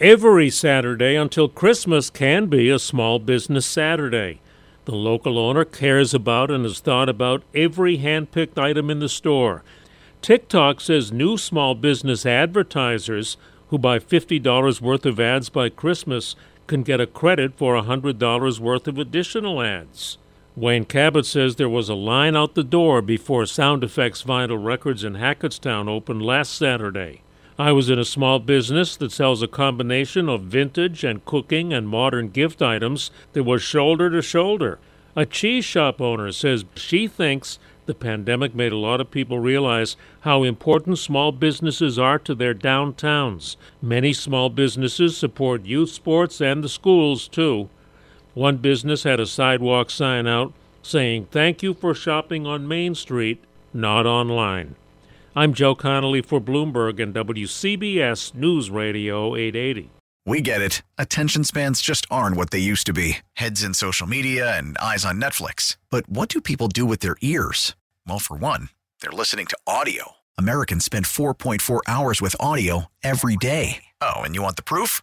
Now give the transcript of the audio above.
Every Saturday until Christmas can be a small business Saturday. The local owner cares about and has thought about every hand-picked item in the store. TikTok says new small business advertisers who buy $50 worth of ads by Christmas can get a credit for $100 worth of additional ads. Wayne Cabot says there was a line out the door before Sound Effects Vinyl Records in Hackettstown opened last Saturday. I was in a small business that sells a combination of vintage and cooking and modern gift items that was shoulder to shoulder. A cheese shop owner says she thinks the pandemic made a lot of people realize how important small businesses are to their downtowns. Many small businesses support youth sports and the schools, too. One business had a sidewalk sign out saying, Thank you for shopping on Main Street, not online. I'm Joe Connolly for Bloomberg and WCBS News Radio 880. We get it. Attention spans just aren't what they used to be heads in social media and eyes on Netflix. But what do people do with their ears? Well, for one, they're listening to audio. Americans spend 4.4 hours with audio every day. Oh, and you want the proof?